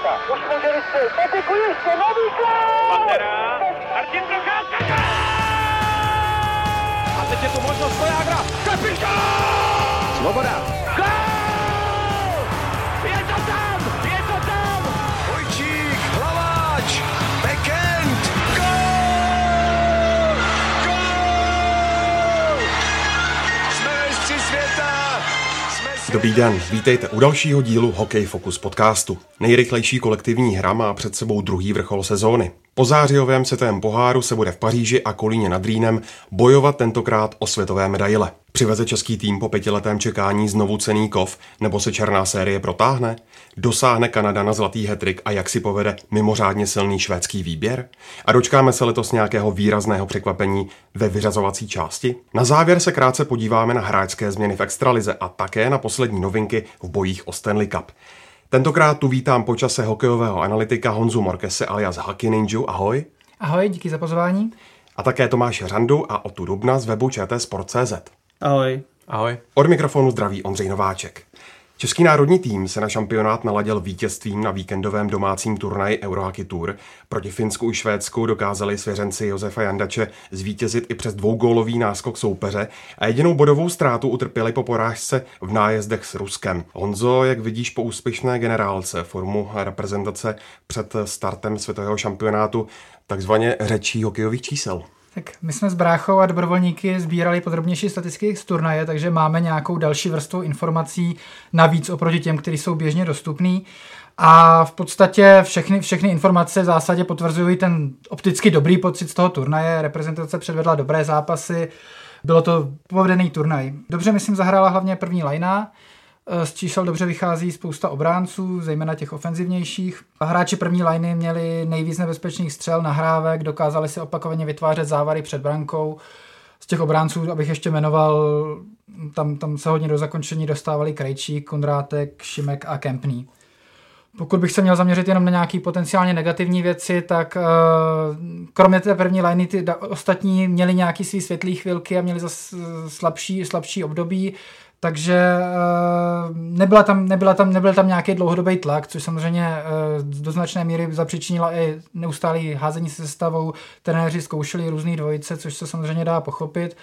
Procházka. Už může vystřelit. Patiku ještě, nový gol! Pantera, Martin Procházka, A teď je tu možnost Vojágra. Kapitán! Svoboda, Dobrý den, vítejte u dalšího dílu Hokej Focus podcastu. Nejrychlejší kolektivní hra má před sebou druhý vrchol sezóny. Po zářijovém světovém poháru se bude v Paříži a Kolíně nad Rýnem bojovat tentokrát o světové medaile. Přiveze český tým po pětiletém čekání znovu cený kov, nebo se černá série protáhne? Dosáhne Kanada na zlatý hetrik a jak si povede mimořádně silný švédský výběr? A dočkáme se letos nějakého výrazného překvapení ve vyřazovací části? Na závěr se krátce podíváme na hráčské změny v extralize a také na poslední novinky v bojích o Stanley Cup. Tentokrát tu vítám počase hokejového analytika Honzu Morkese alias Hockey Ninja. Ahoj. Ahoj, díky za pozvání. A také Tomáše Řandu a Otu Dubna z webu ČT.cz. Ahoj. Ahoj. Od mikrofonu zdraví Ondřej Nováček. Český národní tým se na šampionát naladil vítězstvím na víkendovém domácím turnaji Eurohockey Tour. Proti Finsku i Švédsku dokázali svěřenci Josefa Jandače zvítězit i přes dvougólový náskok soupeře a jedinou bodovou ztrátu utrpěli po porážce v nájezdech s Ruskem. Honzo, jak vidíš po úspěšné generálce formu reprezentace před startem světového šampionátu takzvaně řečí hokejových čísel? Tak my jsme s bráchou a dobrovolníky sbírali podrobnější statistiky z turnaje, takže máme nějakou další vrstvu informací navíc oproti těm, které jsou běžně dostupný. A v podstatě všechny, všechny informace v zásadě potvrzují ten opticky dobrý pocit z toho turnaje. Reprezentace předvedla dobré zápasy, bylo to povedený turnaj. Dobře, myslím, zahrála hlavně první lajna. Z čísel dobře vychází spousta obránců, zejména těch ofenzivnějších. Hráči první lajny měli nejvíc nebezpečných střel, nahrávek, dokázali si opakovaně vytvářet závary před brankou. Z těch obránců, abych ještě jmenoval, tam, tam se hodně do zakončení dostávali Krejčík, Kondrátek, Šimek a Kempný. Pokud bych se měl zaměřit jenom na nějaké potenciálně negativní věci, tak uh, kromě té první liney ty ostatní měli nějaký svý světlý chvilky a měli zase slabší, slabší období. Takže uh, nebyla tam, nebyla tam, nebyl tam nějaký dlouhodobý tlak, což samozřejmě uh, do značné míry zapříčinila i neustálý házení se sestavou. Trenéři zkoušeli různé dvojice, což se samozřejmě dá pochopit.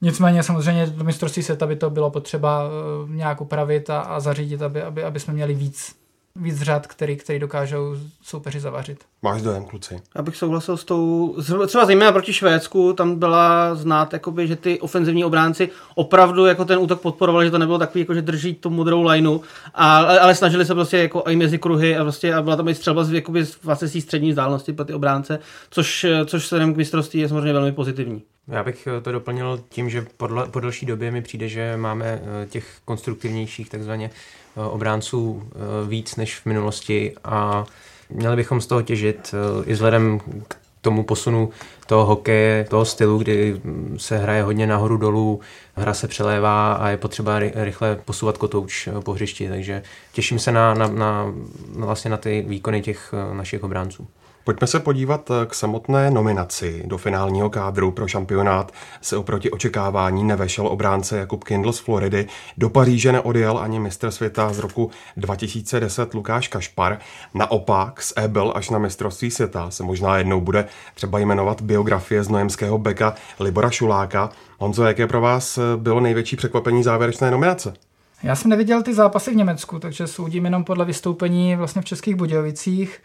Nicméně samozřejmě do mistrovství světa by to bylo potřeba uh, nějak upravit a, a zařídit, aby, aby, aby jsme měli víc víc řad, který, který dokážou soupeři zavařit. Máš dojem, kluci? Abych souhlasil s tou, třeba zejména proti Švédsku, tam byla znát, jakoby, že ty ofenzivní obránci opravdu jako ten útok podporovali, že to nebylo takový, jako, že drží tu modrou lineu, ale, ale snažili se prostě jako i mezi kruhy a, prostě, a byla tam i střelba z, jakoby, vlastně z střední vzdálenosti pro ty obránce, což, což se k mistrovství je samozřejmě velmi pozitivní. Já bych to doplnil tím, že po, po delší době mi přijde, že máme těch konstruktivnějších takzvaně obránců víc než v minulosti a měli bychom z toho těžit i vzhledem k tomu posunu toho hokeje, toho stylu, kdy se hraje hodně nahoru dolů, hra se přelévá a je potřeba rychle posouvat kotouč po hřišti, takže těším se na, na, na, vlastně na ty výkony těch našich obránců. Pojďme se podívat k samotné nominaci do finálního kádru pro šampionát. Se oproti očekávání nevešel obránce Jakub Kindl z Floridy. Do Paříže neodjel ani mistr světa z roku 2010 Lukáš Kašpar. Naopak z Ebel až na mistrovství světa se možná jednou bude třeba jmenovat biografie z nojemského beka Libora Šuláka. Honzo, jaké pro vás bylo největší překvapení závěrečné nominace? Já jsem neviděl ty zápasy v Německu, takže soudím jenom podle vystoupení vlastně v Českých Budějovicích.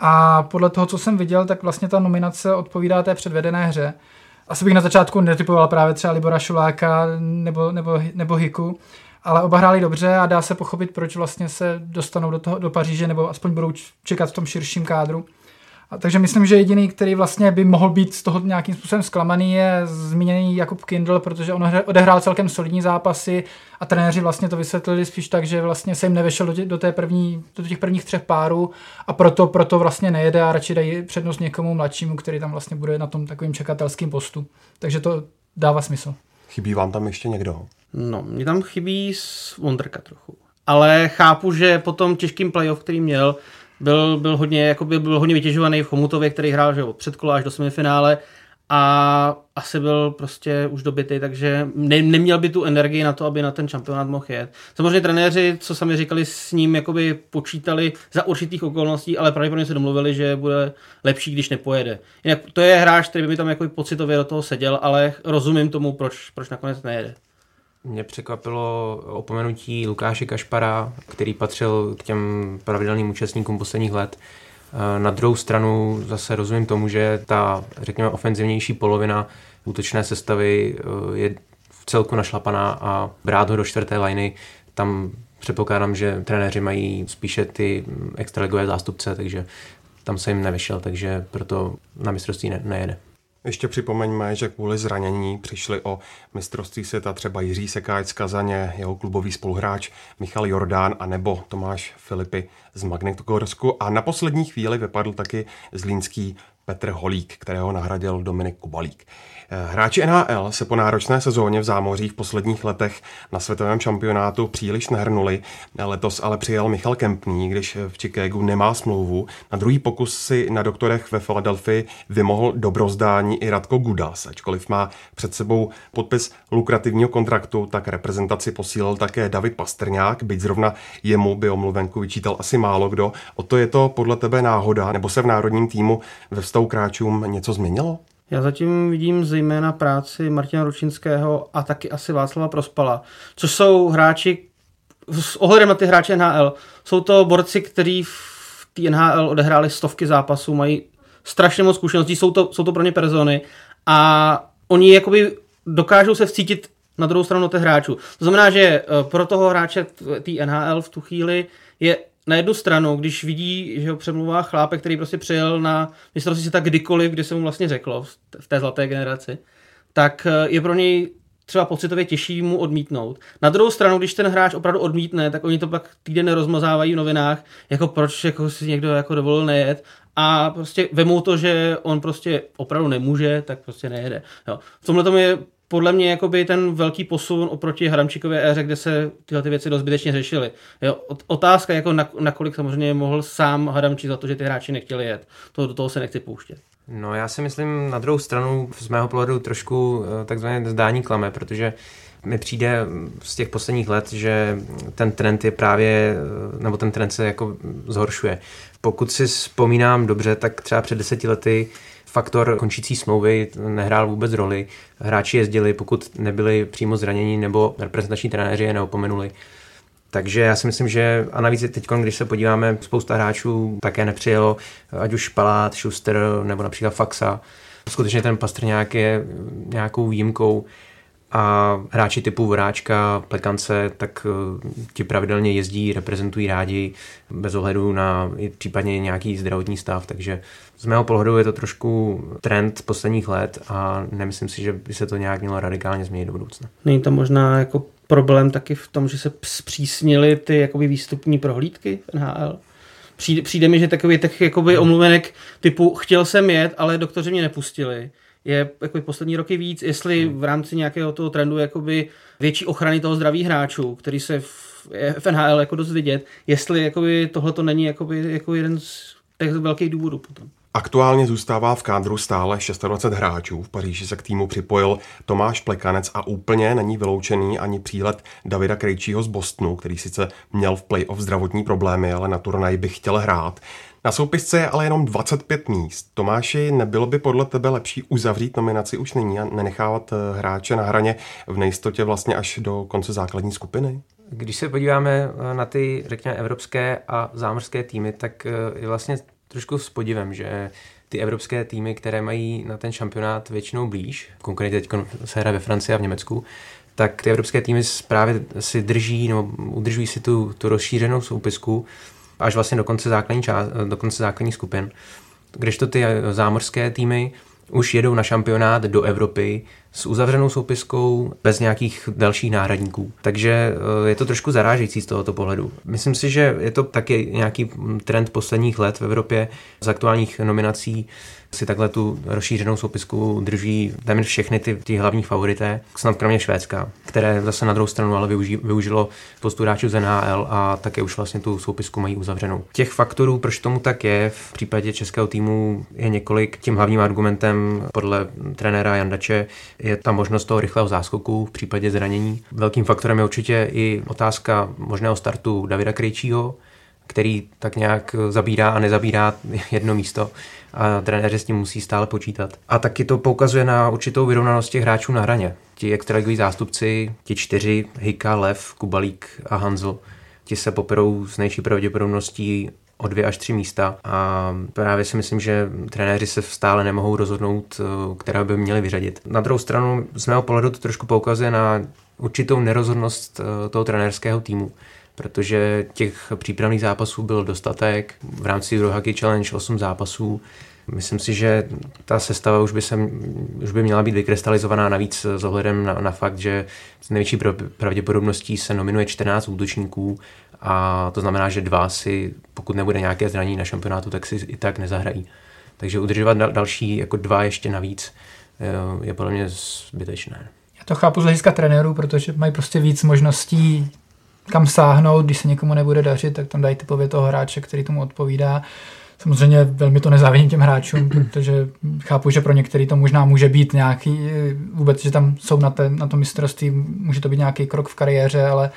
A podle toho, co jsem viděl, tak vlastně ta nominace odpovídá té předvedené hře. Asi bych na začátku netypoval právě třeba Libora Šuláka nebo, nebo, nebo Hiku, ale oba hráli dobře a dá se pochopit, proč vlastně se dostanou do, toho, do Paříže nebo aspoň budou čekat v tom širším kádru. A takže myslím, že jediný, který vlastně by mohl být z toho nějakým způsobem zklamaný, je zmíněný Jakub Kindl, protože on odehrál celkem solidní zápasy a trenéři vlastně to vysvětlili spíš tak, že vlastně se jim nevešel do, té první, do těch prvních třech párů a proto, proto vlastně nejede a radši dají přednost někomu mladšímu, který tam vlastně bude na tom takovým čekatelským postu. Takže to dává smysl. Chybí vám tam ještě někdo? No, mě tam chybí z Wonderka trochu. Ale chápu, že po tom těžkým playoff, který měl, byl, byl, hodně, jakoby, byl hodně vytěžovaný v Chomutově, který hrál že od předkola až do semifinále a asi byl prostě už dobitý, takže ne, neměl by tu energii na to, aby na ten šampionát mohl jet. Samozřejmě trenéři, co sami říkali, s ním jakoby počítali za určitých okolností, ale pravděpodobně se domluvili, že bude lepší, když nepojede. Jinak to je hráč, který by mi tam jako pocitově do toho seděl, ale rozumím tomu, proč, proč nakonec nejede. Mě překvapilo opomenutí Lukáše Kašpara, který patřil k těm pravidelným účastníkům posledních let. Eh, na druhou stranu zase rozumím tomu, že ta, řekněme, ofenzivnější polovina útočné sestavy eh, je v celku našlapaná a brát ho do čtvrté liny, tam předpokládám, že trenéři mají spíše ty extraligové zástupce, takže tam se jim nevyšel, takže proto na mistrovství ne, nejede. Ještě připomeňme, že kvůli zranění přišli o mistrovství světa třeba Jiří Sekáč z Kazaně, jeho klubový spoluhráč Michal Jordán a nebo Tomáš Filipy z Magnetogorsku a na poslední chvíli vypadl taky zlínský Petr Holík, kterého nahradil Dominik Kubalík. Eh, hráči NHL se po náročné sezóně v zámoří v posledních letech na světovém šampionátu příliš nehrnuli. Letos ale přijel Michal Kempný, když v Chicagu nemá smlouvu. Na druhý pokus si na doktorech ve Philadelphii vymohl dobrozdání i Radko Gudas. Ačkoliv má před sebou podpis lukrativního kontraktu, tak reprezentaci posílil také David Pastrňák, byť zrovna jemu by omluvenku vyčítal asi málo kdo. O to je to podle tebe náhoda, nebo se v národním týmu ve vztahu k něco změnilo? Já zatím vidím zejména práci Martina Ručinského a taky asi Václava Prospala, což jsou hráči, s ohledem na ty hráče NHL, jsou to borci, kteří v té NHL odehráli stovky zápasů, mají strašně moc zkušeností, jsou to, jsou to pro ně persony a oni jakoby dokážou se vcítit na druhou stranu těch hráčů. To znamená, že eh, pro toho hráče té NHL v tu chvíli je na jednu stranu, když vidí, že ho přemluvá chlápek, který prostě přijel na mistrovství světa kdykoliv, kdy se mu vlastně řeklo v té zlaté generaci, tak eh, je pro něj třeba pocitově těžší mu odmítnout. Na druhou stranu, když ten hráč opravdu odmítne, tak oni to pak týden rozmazávají v novinách, jako proč jako si někdo jako dovolil nejet a prostě vemou to, že on prostě opravdu nemůže, tak prostě nejede. Jo. V tomhle tom je podle mě jakoby ten velký posun oproti Hramčíkové éře, kde se tyhle ty věci dost zbytečně řešily. Jo, otázka, jako na, nakolik samozřejmě mohl sám Hramčík za to, že ty hráči nechtěli jet. To, do toho se nechci pouštět. No já si myslím na druhou stranu z mého pohledu trošku eh, takzvané zdání klame, protože mi přijde z těch posledních let, že ten trend je právě, eh, nebo ten trend se jako zhoršuje. Pokud si vzpomínám dobře, tak třeba před deseti lety faktor končící smlouvy nehrál vůbec roli. Hráči jezdili, pokud nebyli přímo zranění nebo reprezentační trenéři je neopomenuli. Takže já si myslím, že a navíc teď, když se podíváme, spousta hráčů také nepřijelo, ať už Palát, Schuster nebo například Faxa. Skutečně ten Pastrňák je nějakou výjimkou a hráči typu Vráčka, Plekance, tak eh, ti pravidelně jezdí, reprezentují rádi bez ohledu na případně nějaký zdravotní stav, takže z mého pohledu je to trošku trend posledních let a nemyslím si, že by se to nějak mělo radikálně změnit do budoucna. Není to možná jako problém taky v tom, že se zpřísnily ty jakoby výstupní prohlídky v NHL? Přijde, přijde mi, že takový tak jakoby omluvenek typu chtěl jsem jet, ale doktoři mě nepustili je jako poslední roky víc, jestli hmm. v rámci nějakého toho trendu jakoby větší ochrany toho zdraví hráčů, který se v, v NHL jako dost vidět, jestli tohle to není jakoby, jako jeden z těch velkých důvodů potom. Aktuálně zůstává v kádru stále 26 hráčů. V Paříži se k týmu připojil Tomáš Plekanec a úplně není vyloučený ani přílet Davida Krejčího z Bostonu, který sice měl v playoff zdravotní problémy, ale na turnaj by chtěl hrát. Na soupisce je ale jenom 25 míst. Tomáši, nebylo by podle tebe lepší uzavřít nominaci už nyní a nenechávat eh, hráče na hraně v nejistotě vlastně až do konce základní skupiny? Když se podíváme eh, na ty, řekněme, evropské a zámořské týmy, tak eh, je vlastně trošku s podivem, že ty evropské týmy, které mají na ten šampionát většinou blíž, konkrétně teď se hraje ve Francii a v Německu, tak ty evropské týmy právě si drží nebo udržují si tu, tu rozšířenou soupisku až vlastně do konce základní, část, do konce základní skupin. Kdežto ty zámořské týmy už jedou na šampionát do Evropy s uzavřenou soupiskou bez nějakých dalších náhradníků. Takže je to trošku zarážející z tohoto pohledu. Myslím si, že je to taky nějaký trend posledních let v Evropě z aktuálních nominací si takhle tu rozšířenou soupisku drží téměř všechny ty, ty hlavní favorité, snad kromě Švédska, které zase na druhou stranu ale využi, využilo spoustu hráčů z NHL a také už vlastně tu soupisku mají uzavřenou. Těch faktorů, proč tomu tak je, v případě českého týmu je několik. Tím hlavním argumentem podle trenéra Jandače je ta možnost toho rychlého záskoku v případě zranění. Velkým faktorem je určitě i otázka možného startu Davida Krejčího, který tak nějak zabírá a nezabírá jedno místo a trenéři s tím musí stále počítat. A taky to poukazuje na určitou vyrovnanost těch hráčů na hraně. Ti extraligoví zástupci, ti čtyři, Hika, Lev, Kubalík a Hanzl, ti se poperou s nejší pravděpodobností o dvě až tři místa a právě si myslím, že trenéři se stále nemohou rozhodnout, která by měli vyřadit. Na druhou stranu z mého pohledu to trošku poukazuje na určitou nerozhodnost eh, toho trenérského týmu protože těch přípravných zápasů byl dostatek. V rámci Hockey Challenge 8 zápasů. Myslím si, že ta sestava už by, se, už by měla být vykrystalizovaná navíc s ohledem na, na fakt, že s největší pravděpodobností se nominuje 14 útočníků a to znamená, že dva si, pokud nebude nějaké zranění na šampionátu, tak si i tak nezahrají. Takže udržovat další jako dva ještě navíc je podle mě zbytečné. Já to chápu z hlediska trenérů, protože mají prostě víc možností kam sáhnout, když se někomu nebude dařit, tak tam dají typově toho hráče, který tomu odpovídá. Samozřejmě velmi to nezávidím těm hráčům, protože chápu, že pro některý to možná může být nějaký, vůbec, že tam jsou na, té, na tom mistrovství, může to být nějaký krok v kariéře, ale,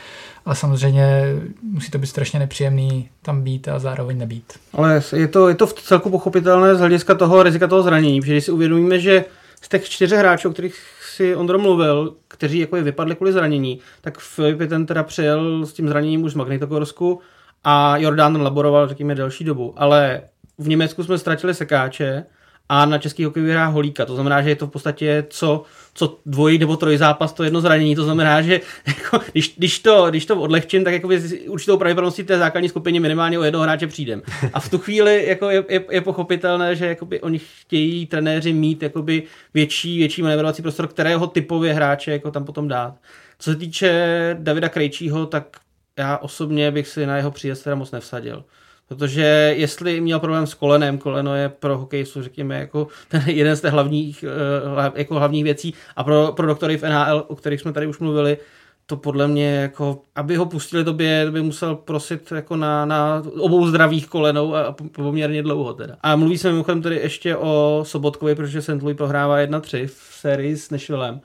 ale samozřejmě musí to být strašně nepříjemný tam být a zároveň nebýt. Ale je to, je to v celku pochopitelné z hlediska toho rizika toho zranění, protože když si uvědomíme, že z těch čtyř hráčů, o kterých si Ondro mluvil, kteří jako je vypadli kvůli zranění, tak Filip ten teda přijel s tím zraněním už z Magnitogorsku a Jordán laboroval, řekněme, delší dobu. Ale v Německu jsme ztratili sekáče, a na český hokej vyhrá Holíka. To znamená, že je to v podstatě co, co dvojí nebo troj zápas, to jedno zranění. To znamená, že jako, když, když, to, když to odlehčím, tak jakoby určitou pravděpodobností té základní skupině minimálně o jednoho hráče přijdem. A v tu chvíli jako je, je, je, pochopitelné, že jakoby oni chtějí trenéři mít jakoby větší, větší manevrovací prostor, kterého typově hráče jako tam potom dát. Co se týče Davida Krejčího, tak já osobně bych si na jeho příjezd teda moc nevsadil. Protože jestli měl problém s kolenem, koleno je pro hokejistu, řekněme, jako ten jeden z těch hlavních, eh, jako hlavních věcí a pro, pro doktory v NHL, o kterých jsme tady už mluvili, to podle mě, jako, aby ho pustili tobě, by musel prosit jako na, na obou zdravých kolenou a poměrně dlouho teda. A mluví se mimochodem tedy ještě o Sobotkovi, protože St. Louis prohrává 1-3 v sérii s Nashvillem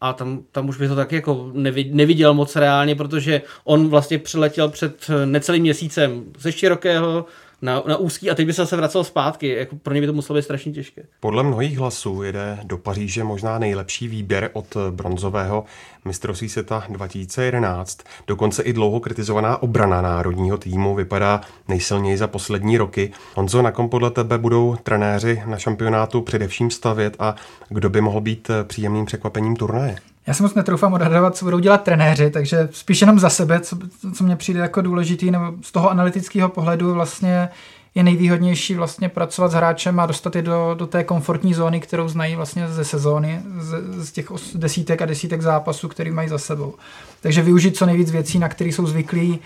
a tam, tam už by to tak jako neviděl moc reálně, protože on vlastně přiletěl před necelým měsícem ze širokého na, na úzký a teď by se zase vracel zpátky. Jako pro ně by to muselo být strašně těžké. Podle mnohých hlasů jede do Paříže možná nejlepší výběr od bronzového mistrovství světa 2011. Dokonce i dlouho kritizovaná obrana národního týmu vypadá nejsilněji za poslední roky. Honzo, na kom podle tebe budou trenéři na šampionátu především stavět a kdo by mohl být příjemným překvapením turnaje? Já si moc netroufám odhadovat, co budou dělat trenéři, takže spíš jenom za sebe, co, co mě přijde jako důležitý, nebo z toho analytického pohledu vlastně je nejvýhodnější vlastně pracovat s hráčem a dostat je do, do té komfortní zóny, kterou znají vlastně ze sezóny, z, z těch desítek a desítek zápasů, který mají za sebou. Takže využít co nejvíc věcí, na které jsou zvyklí,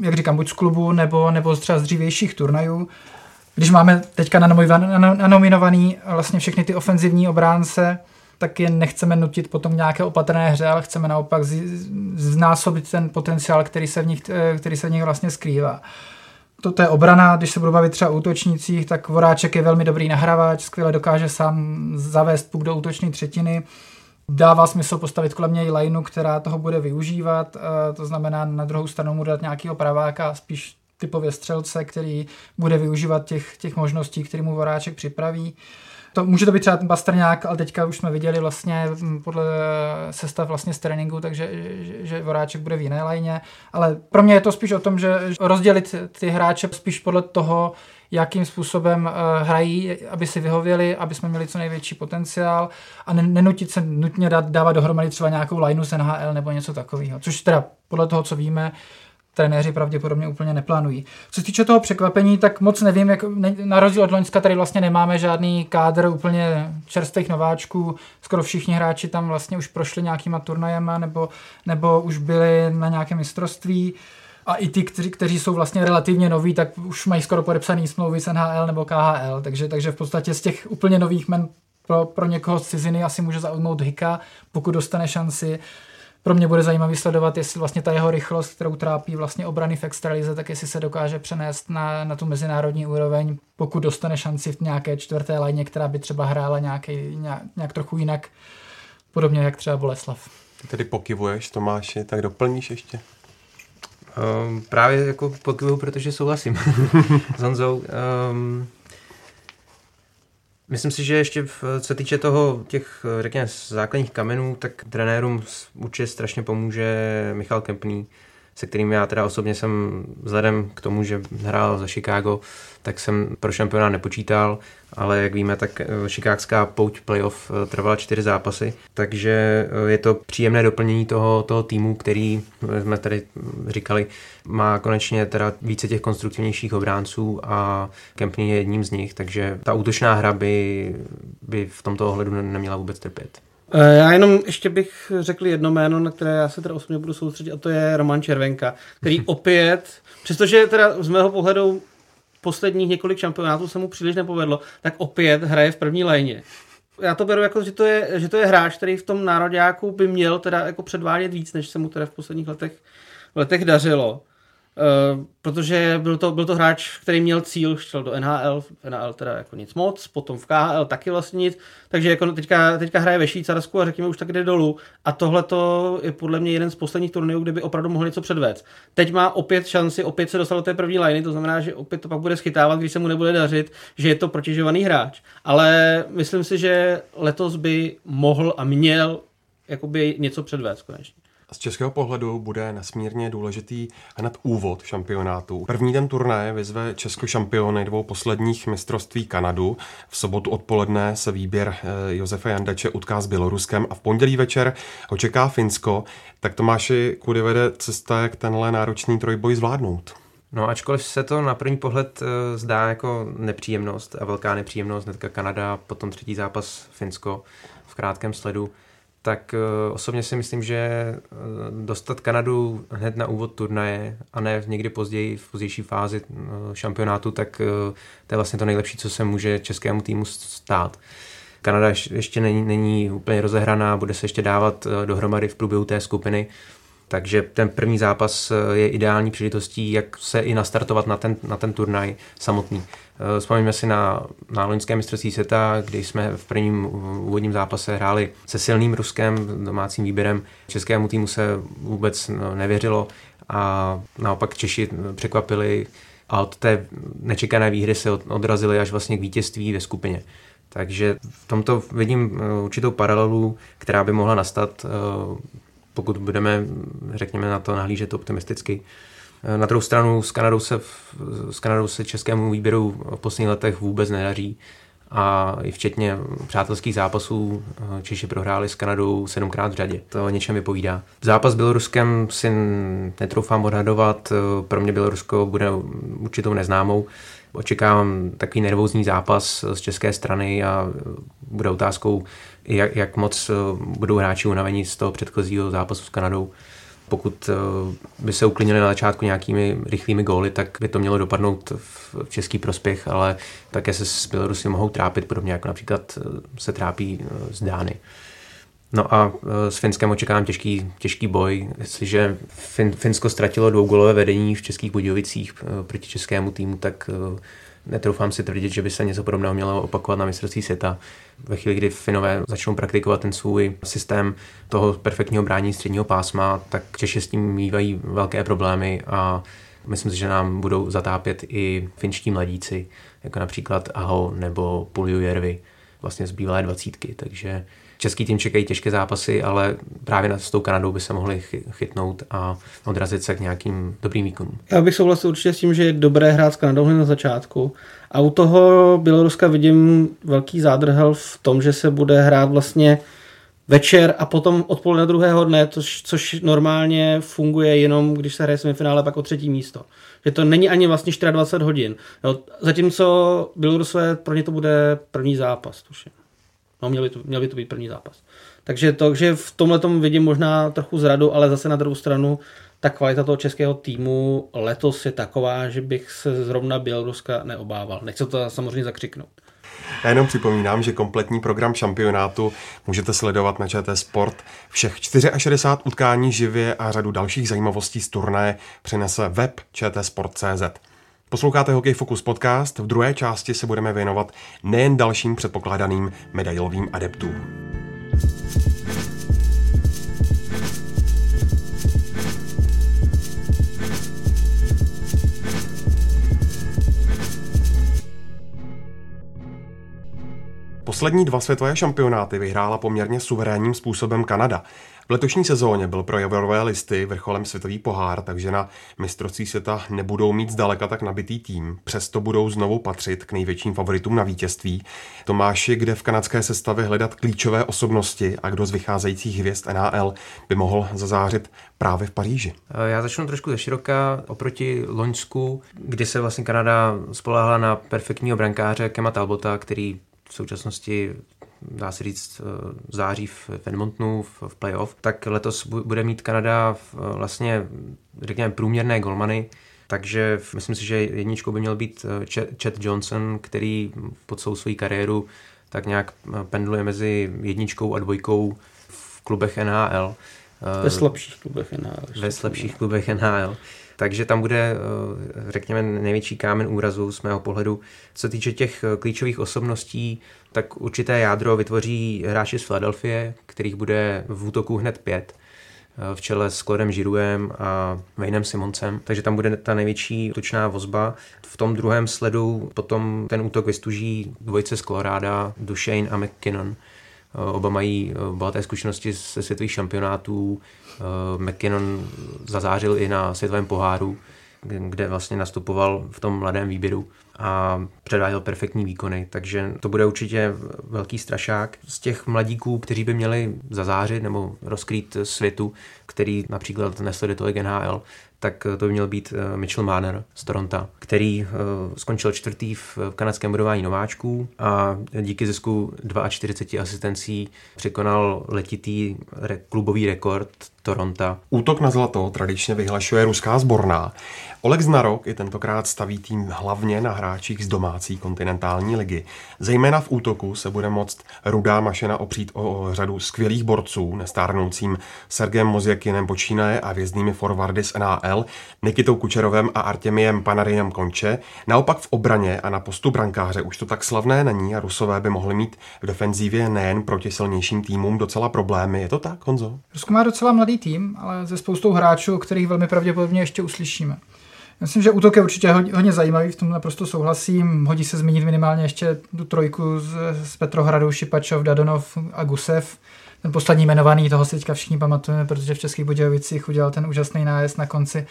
jak říkám, buď z klubu, nebo, nebo třeba z dřívějších turnajů. Když máme teďka nanominovaný vlastně všechny ty ofenzivní obránce, tak je nechceme nutit potom nějaké opatrné hře, ale chceme naopak znásobit ten potenciál, který se v nich, eh, který se v nich vlastně skrývá. Toto je obrana, když se budu bavit třeba o útočnících, tak Voráček je velmi dobrý nahrávač, skvěle dokáže sám zavést puk do útoční třetiny. Dává smysl postavit kolem něj lineu, která toho bude využívat, eh, to znamená na druhou stranu mu dát nějakého praváka, spíš typově střelce, který bude využívat těch, těch možností, který mu Voráček připraví to, může to být třeba Bastrňák, ale teďka už jsme viděli vlastně podle sestav vlastně z tréninku, takže že, že Voráček bude v jiné lajně, ale pro mě je to spíš o tom, že rozdělit ty hráče spíš podle toho, jakým způsobem uh, hrají, aby si vyhověli, aby jsme měli co největší potenciál a nenutit se nutně dát, dávat dohromady třeba nějakou lineu z NHL nebo něco takového. Což teda podle toho, co víme, trenéři pravděpodobně úplně neplánují. Co se týče toho překvapení, tak moc nevím, jak, na rozdíl od Loňska tady vlastně nemáme žádný kádr úplně čerstvých nováčků, skoro všichni hráči tam vlastně už prošli nějakýma turnajema nebo, nebo už byli na nějakém mistrovství a i ty, kteří, kteří jsou vlastně relativně noví, tak už mají skoro podepsaný smlouvy s NHL nebo KHL, takže, takže v podstatě z těch úplně nových men pro, pro někoho z ciziny asi může zaujmout Hika, pokud dostane šanci. Pro mě bude zajímavý sledovat, jestli vlastně ta jeho rychlost, kterou trápí vlastně obrany v extralize, tak jestli se dokáže přenést na, na tu mezinárodní úroveň, pokud dostane šanci v nějaké čtvrté lajně, která by třeba hrála nějaký, nějak, nějak trochu jinak, podobně jak třeba Boleslav. Ty tedy pokivuješ, Tomáši, tak doplníš ještě? Um, právě jako pokivuju, protože souhlasím s Honzou. Um, Myslím si, že ještě v, co týče toho těch, řekněme, základních kamenů, tak trenérům určitě strašně pomůže Michal Kempný, se kterým já teda osobně jsem vzhledem k tomu, že hrál za Chicago, tak jsem pro šampionát nepočítal, ale jak víme, tak eh, Chicagská pouť playoff eh, trvala čtyři zápasy, takže eh, je to příjemné doplnění toho, toho týmu, který jsme tady říkali, má konečně teda více těch konstruktivnějších obránců a Kempny je jedním z nich, takže ta útočná hra by, by v tomto ohledu neměla vůbec trpět. Já jenom ještě bych řekl jedno jméno, na které já se teda osobně budu soustředit, a to je Roman Červenka, který opět, přestože teda z mého pohledu posledních několik šampionátů se mu příliš nepovedlo, tak opět hraje v první léně. Já to beru jako, že to je, že to je hráč, který v tom národňáku by měl teda jako předvádět víc, než se mu teda v posledních letech, letech dařilo. Uh, protože byl to, byl to hráč, který měl cíl, šel do NHL, v NHL teda jako nic moc, potom v KHL taky vlastně nic, takže jako teďka, teďka hraje ve Švýcarsku a řekněme už tak jde dolů a tohle to je podle mě jeden z posledních turnajů, kde by opravdu mohl něco předvést. Teď má opět šanci, opět se dostal do té první liney, to znamená, že opět to pak bude schytávat, když se mu nebude dařit, že je to protěžovaný hráč. Ale myslím si, že letos by mohl a měl jakoby něco předvést konečně. Z českého pohledu bude nesmírně důležitý hned úvod šampionátu. První den turnaje vyzve Česko šampiony dvou posledních mistrovství Kanadu. V sobotu odpoledne se výběr eh, Josefa Jandače utká s Běloruskem a v pondělí večer ho čeká Finsko. Tak Tomáši, kudy vede cesta, jak tenhle náročný trojboj zvládnout? No ačkoliv se to na první pohled eh, zdá jako nepříjemnost a velká nepříjemnost, hnedka Kanada, potom třetí zápas Finsko v krátkém sledu, tak uh, osobně si myslím, že uh, dostat Kanadu hned na úvod turnaje a ne někdy později, v pozdější fázi uh, šampionátu, tak to je vlastně to nejlepší, co se může českému týmu stát. Kanada ještě není, není úplně rozehraná, bude se ještě dávat dohromady v průběhu té skupiny, takže ten první zápas je ideální příležitostí, jak se i nastartovat na ten, na ten turnaj samotný. Eh, vzpomeňme si na, na loňské mistrovství světa, kdy jsme v prvním úvodním zápase hráli se silným Ruskem, domácím výběrem. Českému týmu se vůbec no, nevěřilo a naopak Češi překvapili a od té nečekané výhry se odrazili až vlastně k vítězství ve skupině. Takže v tomto vidím eh, určitou paralelu, která by mohla nastat, eh, pokud budeme, řekněme, na to nahlížet optimisticky. Na druhou stranu s Kanadou se, s Kanadou se českému výběru v posledních letech vůbec nedaří a i včetně přátelských zápasů Češi prohráli s Kanadou sedmkrát v řadě. To o něčem vypovídá. Zápas s Běloruskem si netroufám odhadovat. Pro mě Bělorusko bude určitou neznámou. Očekávám takový nervózní zápas z české strany a bude otázkou, jak, jak moc budou hráči unavení z toho předchozího zápasu s Kanadou pokud eh, by se uklidnili na začátku nějakými rychlými góly, tak by to mělo dopadnout v český prospěch, ale také se s Bělorusy mohou trápit, podobně jako například eh, se trápí eh, z Dány. No a s Finskem očekávám těžký, těžký boj. Jestliže fin, Finsko ztratilo dvougolové vedení v Českých Budějovicích proti českému týmu, tak netroufám si tvrdit, že by se něco podobného mělo opakovat na mistrovství světa. Ve chvíli, kdy Finové začnou praktikovat ten svůj systém toho perfektního brání středního pásma, tak Češi s tím mývají velké problémy a myslím si, že nám budou zatápět i finští mladíci, jako například Aho nebo Pulju Jervy, vlastně z bývalé dvacítky, takže Český tým čekají těžké zápasy, ale právě s tou Kanadou by se mohli chytnout a odrazit se k nějakým dobrým výkonům. Já bych souhlasil určitě s tím, že je dobré hrát s Kanadou na začátku. A u toho Běloruska vidím velký zádrhel v tom, že se bude hrát vlastně večer a potom odpoledne druhého dne, což, což normálně funguje jenom, když se hraje semifinále pak o třetí místo. Že to není ani vlastně 24 hodin. Jo, zatímco Bělorusové pro ně to bude první zápas, tuším. No, měl by to, měl by to být první zápas. Takže to, že v tomhle tom vidím možná trochu zradu, ale zase na druhou stranu ta kvalita toho českého týmu letos je taková, že bych se zrovna Běloruska neobával. Nechci to samozřejmě zakřiknout. Já jenom připomínám, že kompletní program šampionátu můžete sledovat na ČT Sport. Všech 64 utkání živě a řadu dalších zajímavostí z turné přinese web čtsport.cz. Posloucháte Hokej Focus podcast. V druhé části se budeme věnovat nejen dalším předpokládaným medailovým adeptům. Poslední dva světové šampionáty vyhrála poměrně suverénním způsobem Kanada. V letošní sezóně byl pro javorové listy vrcholem světový pohár, takže na mistrovství světa nebudou mít zdaleka tak nabitý tým. Přesto budou znovu patřit k největším favoritům na vítězství. Tomáši, kde v kanadské sestavě hledat klíčové osobnosti a kdo z vycházejících hvězd NHL by mohl zazářit právě v Paříži? Já začnu trošku ze široka oproti Loňsku, kdy se vlastně Kanada spoléhala na perfektního brankáře Kema Talbota, který v současnosti dá se říct, eh, září v Edmontonu v playoff, tak letos bude mít Kanada vlastně, řekněme, průměrné golmany, takže myslím si, že jedničkou by měl být eh, Chad Johnson, který pod svou svoji kariéru tak nějak eh, pendluje mezi jedničkou a dvojkou v klubech NHL. Ve slabších klubech NHL. Ve slabších klubech NHL. Takže tam bude, eh, řekněme, největší kámen úrazu z mého pohledu. Co se týče těch eh, klíčových osobností, tak určité jádro vytvoří hráči z Filadelfie, kterých bude v útoku hned pět eh, v čele s Klodem Žiruem a Waynem Simoncem, takže tam bude ta největší tučná vozba. V tom druhém sledu potom ten útok vystuží dvojce z Colorado, Duchesne a McKinnon. Oba mají bohaté zkušenosti ze světových šampionátů, Eh, McKinnon zazářil i na světovém poháru, kde vlastně nastupoval v tom mladém výběru a předváděl perfektní výkony, takže to bude určitě velký strašák. Z těch mladíků, kteří by měli zazářit nebo rozkrýt světu, který například nesleduje tolik NHL, tak to by měl být eh, Mitchell Marner z Toronto, který eh, skončil čtvrtý v kanadském budování nováčků a díky zisku 42 asistencí překonal letitý klubový rekord Toronto. Útok na zlato tradičně vyhlašuje ruská sborná. Oleg Znarok i tentokrát staví tým hlavně na hráčích z domácí kontinentální ligy. Zejména v útoku se bude moct rudá mašina opřít o řadu skvělých borců, nestárnoucím Sergem Mozjakinem počínaje a věznými forwardy z NHL, Nikitou Kučerovem a Artemiem Panariem Konče. Naopak v obraně a na postu brankáře už to tak slavné není a Rusové by mohli mít v defenzívě nejen proti silnějším týmům docela problémy. Je to tak, Honzo? Rusko má docela mladý tým, ale ze spoustou hráčů, kterých velmi pravděpodobně ještě uslyšíme. Myslím, že útok je určitě hodně, hodně zajímavý, v tom naprosto souhlasím. Hodí se zmínit minimálně ještě tu trojku z, z Petrohradu, Šipačov, Dadonov a Gusev. Ten poslední jmenovaný, toho si teďka všichni pamatujeme, protože v Českých Budějovicích udělal ten úžasný nájezd na konci,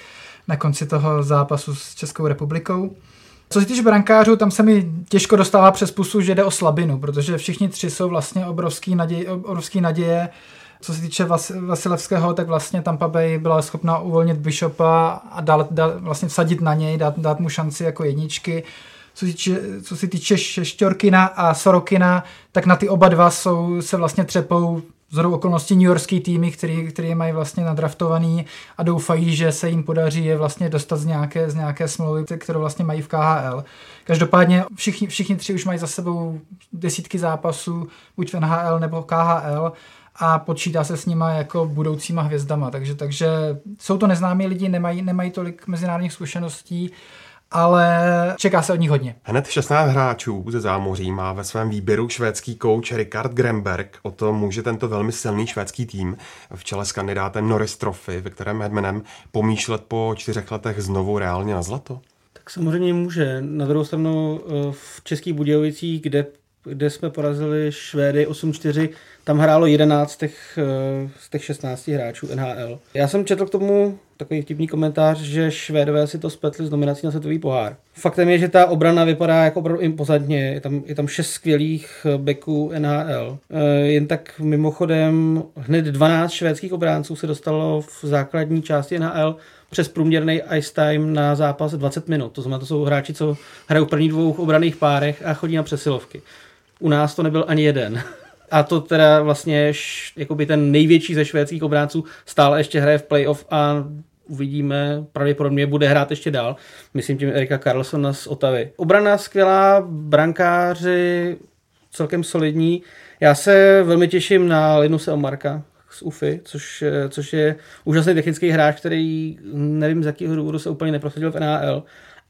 na konci toho zápasu s Českou republikou. Co se týče brankářů, tam se mi těžko dostává přes pusu, že jde o slabinu, protože všichni tři jsou vlastně obrovský naděje, obrovský naděje co se týče Vas, Vasilevského, tak vlastně Tampa Bay byla schopna uvolnit Bishopa a dát, dát, vlastně vsadit na něj, dát, dát mu šanci jako jedničky. Co se týče, týče Šťorkina a Sorokina, tak na ty oba dva jsou, se vlastně třepou z okolností New Yorkský týmy, který, který mají vlastně nadraftovaný a doufají, že se jim podaří je vlastně dostat z nějaké, z nějaké smlouvy, kterou vlastně mají v KHL. Každopádně všichni, všichni tři už mají za sebou desítky zápasů, buď v NHL nebo KHL a počítá se s nima jako budoucíma hvězdama. Takže, takže jsou to neznámí lidi, nemají, nemají tolik mezinárodních zkušeností, ale čeká se od nich hodně. Hned 16 hráčů ze zámoří má ve svém výběru švédský kouč Richard Gremberg. O tom může tento velmi silný švédský tým v čele s kandidátem Norris Trophy, ve kterém Hedmanem pomýšlet po čtyřech letech znovu reálně na zlato? Tak samozřejmě může. Na druhou stranu eh, v Českých Budějovicích, kde kde jsme porazili Švédy 8-4. Tam hrálo 11 z těch, eh, z těch 16 hráčů NHL. Já jsem četl k tomu takový vtipný komentář, že Švédové si to spletli z nominací na světový pohár. Faktem je, že ta obrana vypadá jako opravdu impozantně. Je tam, je tam šest skvělých beků NHL. Eh, jen tak mimochodem hned 12 švédských obránců se dostalo v základní části NHL přes průměrný ice time na zápas 20 minut. To znamená, to jsou hráči, co hrají v prvních dvou obraných párech a chodí na přesilovky. U nás to nebyl ani jeden. A to teda vlastně jakoby ten největší ze švédských obránců stále ještě hraje v playoff a uvidíme, pravděpodobně bude hrát ještě dál. Myslím tím Erika Carlsona z Otavy. Obrana skvělá, brankáři celkem solidní. Já se velmi těším na Linuse Omarka, z UFI, což, což je úžasný technický hráč, který nevím z jakého důvodu se úplně neprosadil v NHL.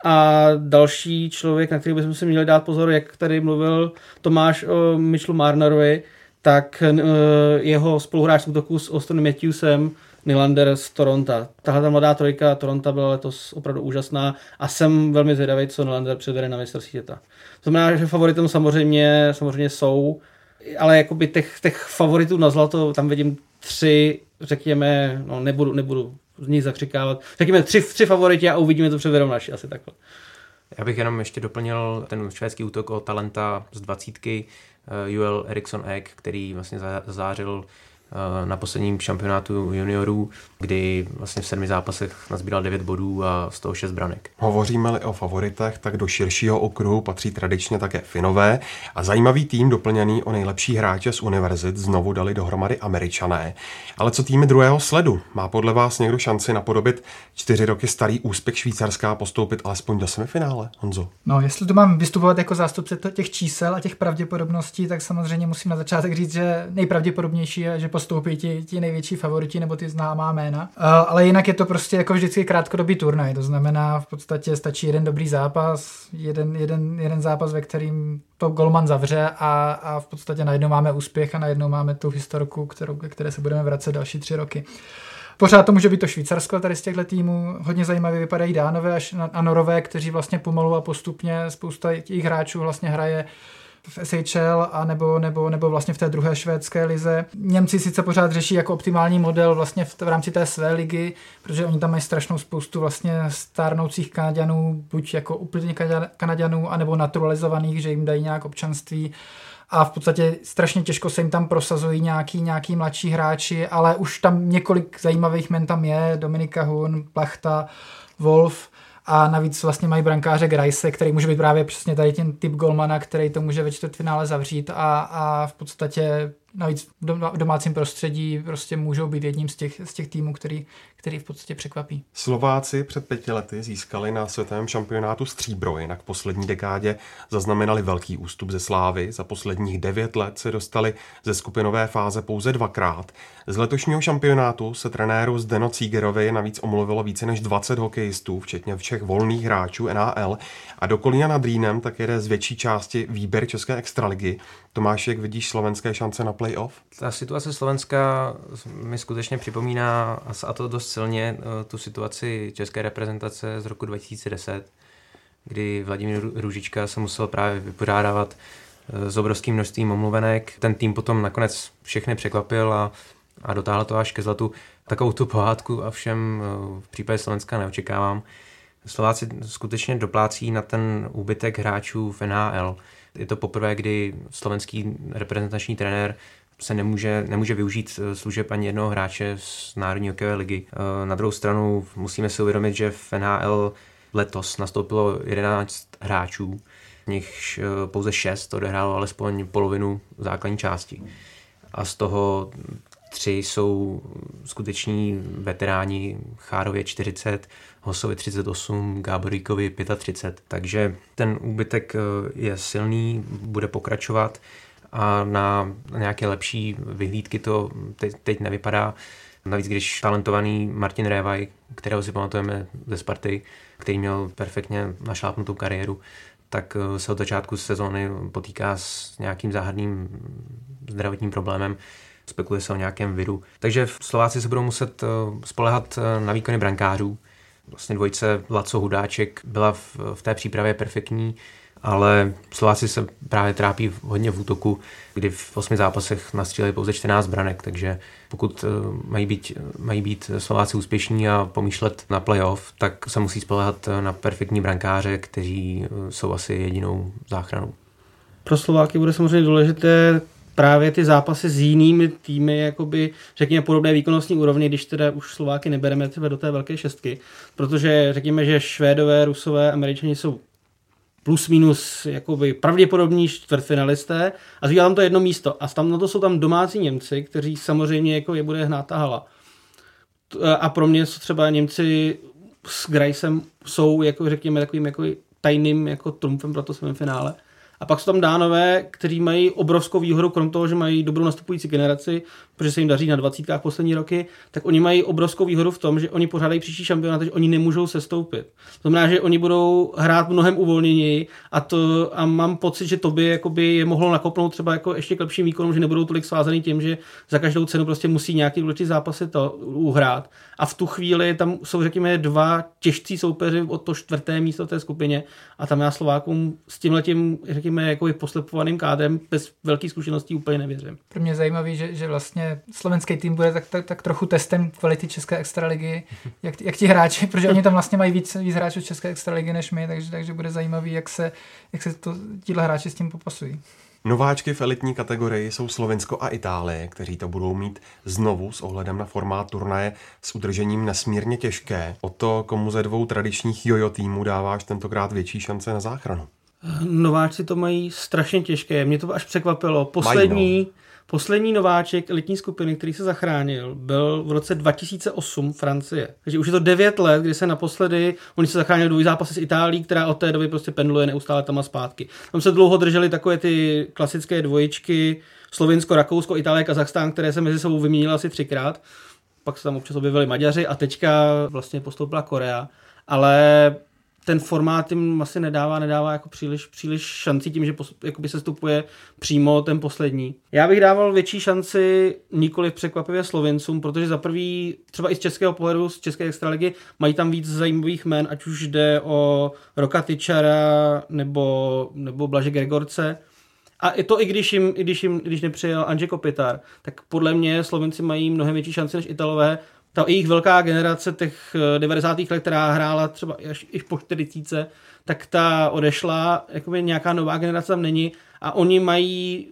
A další člověk, na který bychom si měli dát pozor, jak tady mluvil Tomáš o Mitchellu Marnerovi, tak uh, jeho spoluhráč z útoku s Austin Matthewsem, Nylander z Toronto. Tahle ta mladá trojka Toronto byla letos opravdu úžasná a jsem velmi zvědavý, co Nylander předvede na mistrovství světa. To znamená, že favoritem samozřejmě, samozřejmě jsou, ale jakoby těch, těch favoritů na zlato tam vidím tři, řekněme, no nebudu, nebudu z nich zakřikávat, řekněme tři, tři favoriti a uvidíme, co předvedou naši, asi takhle. Já bych jenom ještě doplnil ten švédský útok o talenta z dvacítky, uh, Joel Eriksson Ek, který vlastně zářil Eh, na posledním šampionátu juniorů, kdy vlastně v sedmi zápasech nazbíral 9 bodů a z toho 6 branek. Hovoříme-li o favoritech, tak do širšího okruhu patří tradičně také Finové a zajímavý tým doplněný o nejlepší hráče z univerzit znovu dali dohromady Američané. Ale co týmy druhého sledu? Má podle vás někdo šanci napodobit čtyři roky starý úspěch Švýcarská a postoupit alespoň do semifinále, Honzo? No, jestli to mám vystupovat jako zástupce těch čísel a těch pravděpodobností, tak samozřejmě musím na začátek říct, že nejpravděpodobnější je, že postoupí ti, ti největší favoriti nebo ty známá jména. Uh, ale jinak je to prostě jako vždycky krátkodobý turnaj, to znamená v podstatě stačí jeden dobrý zápas, jeden, jeden, jeden zápas, ve kterým to Golman zavře a, a v podstatě najednou máme úspěch a najednou máme tu historku, kterou, které se budeme vracet další tři roky. Pořád to může být to Švýcarsko tady z těchto týmů. Hodně zajímavě vypadají Dánové a Norové, kteří vlastně pomalu a postupně spousta těch hráčů vlastně hraje v SHL a nebo, nebo, nebo vlastně v té druhé švédské lize. Němci sice pořád řeší jako optimální model vlastně v, v rámci té své ligy, protože oni tam mají strašnou spoustu vlastně stárnoucích Kanaďanů, buď jako úplně Kanaďanů, anebo naturalizovaných, že jim dají nějak občanství. A v podstatě strašně těžko se jim tam prosazují nějaký, nějaký mladší hráči, ale už tam několik zajímavých men tam je, Dominika Hun, Plachta, Wolf, a navíc vlastně mají brankáře Grajse, který může být právě přesně tady ten typ golmana, který to může ve čtvrtfinále zavřít a, a v podstatě navíc v domácím prostředí prostě můžou být jedním z těch, z těch týmů, který, který v podstatě překvapí. Slováci před pěti lety získali na světovém šampionátu stříbro, jinak v poslední dekádě zaznamenali velký ústup ze slávy. Za posledních devět let se dostali ze skupinové fáze pouze dvakrát. Z letošního šampionátu se trenéru Zdeno Cígerovi navíc omluvilo více než 20 hokejistů, včetně všech volných hráčů NAL a do Kolína nad Rýnem tak jede z větší části výběr České extraligy. Tomáš, jak vidíš slovenské šance na playoff? Ta situace Slovenska mi skutečně připomíná, a to dost silně, eh, tu situaci české reprezentace z roku 2010, kdy Vladimír Růžička se musel právě vypořádávat eh, s obrovským množstvím omluvenek. Ten tým potom nakonec všechny překvapil a, a dotáhl to až ke zlatu. Takovou tu pohádku a všem eh, v případě Slovenska neočekávám. Slováci skutečně doplácí na ten úbytek hráčů v NHL. Je to poprvé, kdy slovenský reprezentační trenér se nemůže, nemůže využít eh, služeb ani jednoho hráče z Národní hokejové ligy. Eh, na druhou stranu musíme si uvědomit, že v NHL letos nastoupilo 11 hráčů, z nich eh, pouze 6 odehrálo alespoň polovinu základní části. A z toho tři jsou skuteční veteráni Chárově 40, Hosovi 38, Gáboríkovi 35. Takže ten úbytek je silný, bude pokračovat a na nějaké lepší vyhlídky to teď, nevypadá. Navíc, když talentovaný Martin Révaj, kterého si pamatujeme ze Sparty, který měl perfektně našlápnutou kariéru, tak eh, se od začátku sezóny potýká s nějakým záhadným zdravotním problémem. Spekuluje se o nějakém viru. Takže Slováci se budou muset eh, spolehat eh, na výkony brankářů. Vlastně dvojice Laco Hudáček byla v, v té přípravě perfektní ale Slováci se právě trápí hodně v útoku, kdy v osmi zápasech nastříleli pouze 14 branek, takže pokud eh, mají být, mají být Slováci úspěšní a pomýšlet na playoff, tak se musí spolehat na perfektní brankáře, kteří eh, jsou asi jedinou záchranou. Pro Slováky bude samozřejmě důležité právě ty zápasy s jinými týmy, jakoby, řekněme, podobné výkonnostní úrovni, když teda už Slováky nebereme třeba do té velké šestky, protože řekněme, že Švédové, Rusové, Američani jsou plus minus jakoby pravděpodobní čtvrtfinalisté a zbývá tam to jedno místo. A tam na to jsou tam domácí Němci, kteří samozřejmě jako je bude hnát ta hala. A pro mě jsou třeba Němci s Grajsem jsou, jako řekněme, takovým jako tajným jako trumfem pro to finále. A pak jsou tam dánové, kteří mají obrovskou výhodu, krom toho, že mají dobrou nastupující generaci, protože se jim daří na dvacítkách poslední roky, tak oni mají obrovskou výhodu v tom, že oni pořádají příští šampionát, takže oni nemůžou sestoupit. To znamená, že oni budou hrát mnohem uvolněněji a, to, a mám pocit, že to by jakoby je mohlo nakopnout třeba jako ještě k lepším výkonům, že nebudou tolik svázaný tím, že za každou cenu prostě musí nějaký důležitý zápasy to uhrát. A v tu chvíli tam jsou, řekněme, dva těžcí soupeři od to čtvrté místo té skupině a tam já Slovákům s tímhletím, řekněme, jako poslepovaným kádrem bez velkých zkušeností úplně nevěřím. Pro mě zajímavý, že, že vlastně slovenský tým bude tak, tak, tak trochu testem kvality České extraligy, jak, jak ti hráči, protože oni tam vlastně mají víc, víc hráčů České extraligy než my, takže, takže bude zajímavý, jak se, jak se to, tíhle hráči s tím popasují. Nováčky v elitní kategorii jsou Slovensko a Itálie, kteří to budou mít znovu s ohledem na formát turnaje s udržením nesmírně těžké. O to, komu ze dvou tradičních jojo týmů dáváš tentokrát větší šance na záchranu? Nováčci to mají strašně těžké. Mě to až překvapilo. Poslední, Mají, no Poslední nováček letní skupiny, který se zachránil, byl v roce 2008 Francie. Takže už je to 9 let, kdy se naposledy, oni se zachránili dvoj zápasy s Itálií, která od té doby prostě pendluje neustále tam a zpátky. Tam se dlouho drželi takové ty klasické dvojičky, Slovinsko, Rakousko, Itálie, Kazachstán, které se mezi sebou vyměnily asi třikrát. Pak se tam občas objevili Maďaři a teďka vlastně postoupila Korea. Ale ten formát jim asi nedává, nedává jako příliš, příliš šanci tím, že pos, se stupuje přímo ten poslední. Já bych dával větší šanci nikoli překvapivě Slovincům, protože za prvý, třeba i z českého pohledu, z české extraligy, mají tam víc zajímavých men, ať už jde o Roka Tyčara nebo, nebo Blaže Gregorce. A i to, i když jim, i když jim, když nepřijel Anže Kopitar, tak podle mě Slovenci mají mnohem větší šanci než Italové ta jejich velká generace těch 90. Eh, let, která hrála třeba až, až po 40, tak ta odešla, jakoby nějaká nová generace tam není a oni mají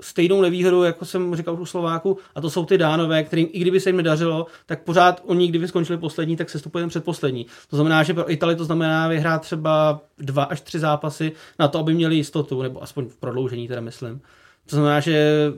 stejnou nevýhodu, jako jsem říkal u Slováku, a to jsou ty dánové, kterým i kdyby se jim nedařilo, tak pořád oni, kdyby skončili poslední, tak se stupujeme předposlední. To znamená, že pro Itali to znamená vyhrát třeba dva až tři zápasy na to, aby měli jistotu, nebo aspoň v prodloužení teda myslím. To znamená, že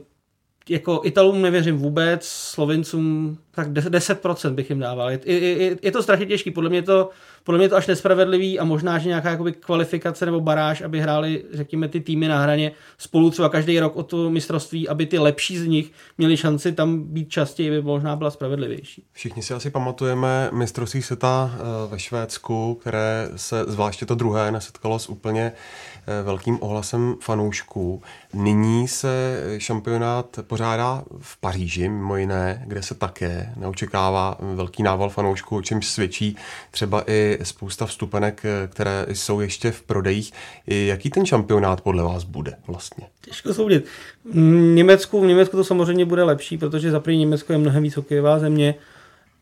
jako Italům nevěřím vůbec, Slovincům tak 10% bych jim dával. Je, je, je to strašně těžký, podle mě to, podle mě to až nespravedlivý a možná, že nějaká jakoby kvalifikace nebo baráž, aby hráli, řekněme, ty týmy na hraně spolu třeba každý rok o to mistrovství, aby ty lepší z nich měli šanci tam být častěji, by možná byla spravedlivější. Všichni si asi pamatujeme mistrovství světa eh, ve Švédsku, které se zvláště to druhé nesetkalo s úplně eh, velkým ohlasem fanoušků. Nyní se šampionát pořádá v Paříži, mimo jiné, kde se také neočekává velký nával fanoušků, o čemž svědčí třeba i spousta vstupenek, které jsou ještě v prodejích. Jaký ten šampionát podle vás bude vlastně? Těžko soudit. V Německu, v Německu to samozřejmě bude lepší, protože za první Německo je mnohem víc hokejová země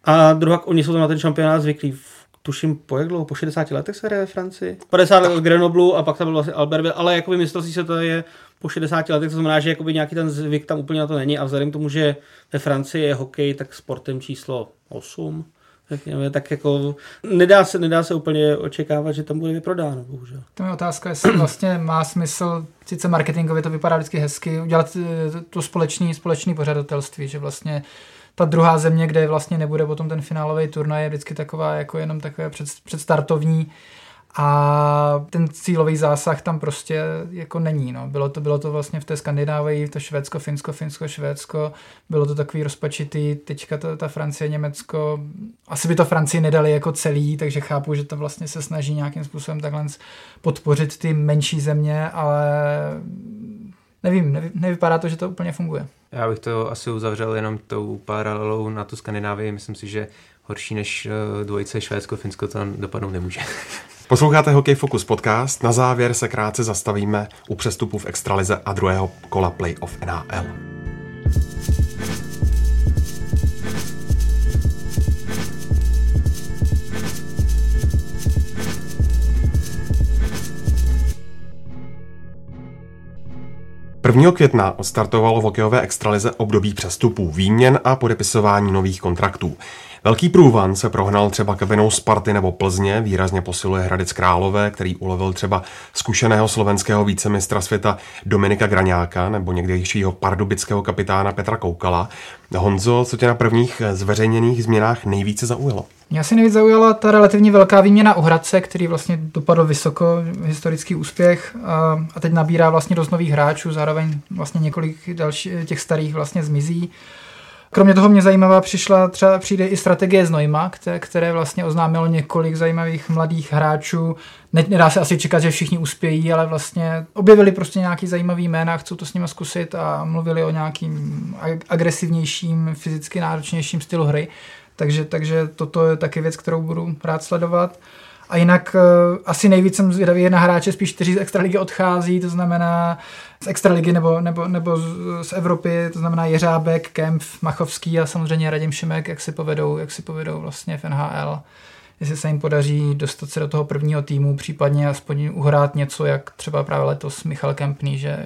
a druhá, oni jsou na ten šampionát zvyklí tuším po jak dlouho, po 60 letech se hraje ve Francii. 50 let od Grenoblu a pak tam byl vlastně Albert, ale jakoby mistrovství se to je po 60 letech, to znamená, že jakoby nějaký ten zvyk tam úplně na to není a vzhledem k tomu, že ve Francii je hokej, tak sportem číslo 8, řekněme, tak jako nedá se, nedá se úplně očekávat, že tam bude vyprodáno, bohužel. To je otázka, jestli vlastně má smysl, sice marketingově to vypadá vždycky hezky, udělat eh, to společný, společný pořadatelství, že vlastně ta druhá země, kde vlastně nebude potom ten finálový turnaj, je vždycky taková jako jenom takové před, předstartovní a ten cílový zásah tam prostě jako není. No. Bylo, to, bylo to vlastně v té Skandinávii, to Švédsko, Finsko, Finsko, Švédsko, bylo to takový rozpačitý, teďka to, ta Francie, Německo, asi by to Francii nedali jako celý, takže chápu, že to vlastně se snaží nějakým způsobem takhle podpořit ty menší země, ale nevím, nevy, nevypadá to, že to úplně funguje. Já bych to asi uzavřel jenom tou paralelou na tu Skandinávii. Myslím si, že horší než eh, dvojice Švédsko, Finsko to dopadnout nemůže. Posloucháte Hokej Focus podcast. Na závěr se krátce zastavíme u přestupu v extralize a druhého kola playoff NHL. Prvního května odstartovalo v hokejové extralize období přestupů, výměn a podepisování nových kontraktů. Velký průvan se prohnal třeba kabinou Sparty nebo Plzně, výrazně posiluje Hradec Králové, který ulovil třeba zkušeného slovenského vícemistra světa Dominika Graňáka nebo někdejšího pardubického kapitána Petra Koukala. Honzo, co tě na prvních zveřejněných změnách nejvíce zaujalo? Mě asi nejvíc zaujala ta relativně velká výměna u Hradce, který vlastně dopadl vysoko, historický úspěch a, a teď nabírá vlastně dost nových hráčů, zároveň vlastně několik dalších těch starých vlastně zmizí. Kromě toho mě zajímavá přišla, třeba přijde i strategie z Nojma, které, vlastně oznámilo několik zajímavých mladých hráčů. Ne, nedá se asi čekat, že všichni uspějí, ale vlastně objevili prostě nějaký zajímavý jména, chcou to s nimi zkusit a mluvili o nějakým agresivnějším, fyzicky náročnějším stylu hry. Takže, takže toto je taky věc, kterou budu rád sledovat. A jinak uh, asi nejvíc jsem zvědavý na hráče, spíš kteří z extraligy odchází, to znamená z extraligy nebo, nebo, nebo z, Evropy, to znamená Jeřábek, Kemp, Machovský a samozřejmě Radim Šimek, jak si povedou, jak si povedou vlastně v NHL. Jestli se jim podaří dostat se do toho prvního týmu, případně aspoň uhrát něco, jak třeba právě letos Michal Kempný, že,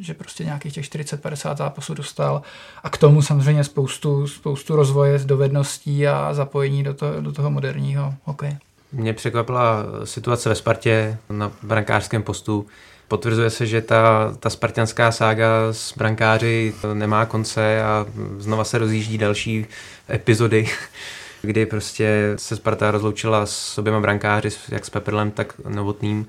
že prostě nějakých těch 40-50 zápasů dostal a k tomu samozřejmě spoustu, spoustu rozvoje, dovedností a zapojení do toho, do toho moderního hokeje. Mě překvapila situace ve Spartě na brankářském postu. Potvrzuje se, že ta, ta spartianská sága s brankáři nemá konce a znova se rozjíždí další epizody, kdy prostě se Sparta rozloučila s oběma brankáři, jak s Pepperlem, tak Novotným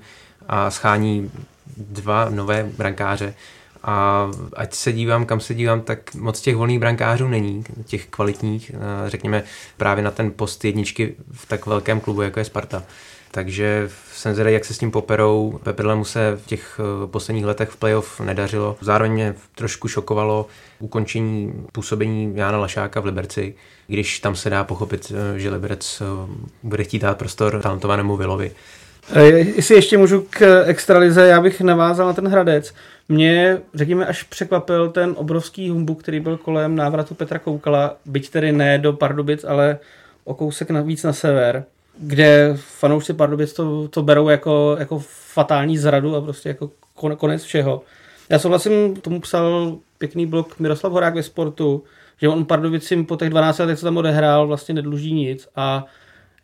a schání dva nové brankáře. A ať se dívám, kam se dívám, tak moc těch volných brankářů není, těch kvalitních, řekněme právě na ten post jedničky v tak velkém klubu, jako je Sparta. Takže jsem zvědavý, jak se s tím poperou. Peperlemu se v těch eh, posledních letech v playoff nedařilo. Zároveň mě trošku šokovalo ukončení působení Jána Lašáka v Liberci, když tam se dá pochopit, eh, že Liberec bude chtít dát prostor talentovanému Vilovi. Jestli ještě můžu k extralize, já bych navázal na ten Hradec. Mě, řekněme, až překvapil ten obrovský humbuk, který byl kolem návratu Petra Koukala, byť tedy ne do Pardubic, ale o kousek navíc na sever, kde fanoušci Pardubic to, to berou jako, jako fatální zradu a prostě jako konec všeho. Já souhlasím, tomu psal pěkný blok Miroslav Horák ve sportu, že on Pardubicím po těch 12 letech, co tam odehrál, vlastně nedluží nic a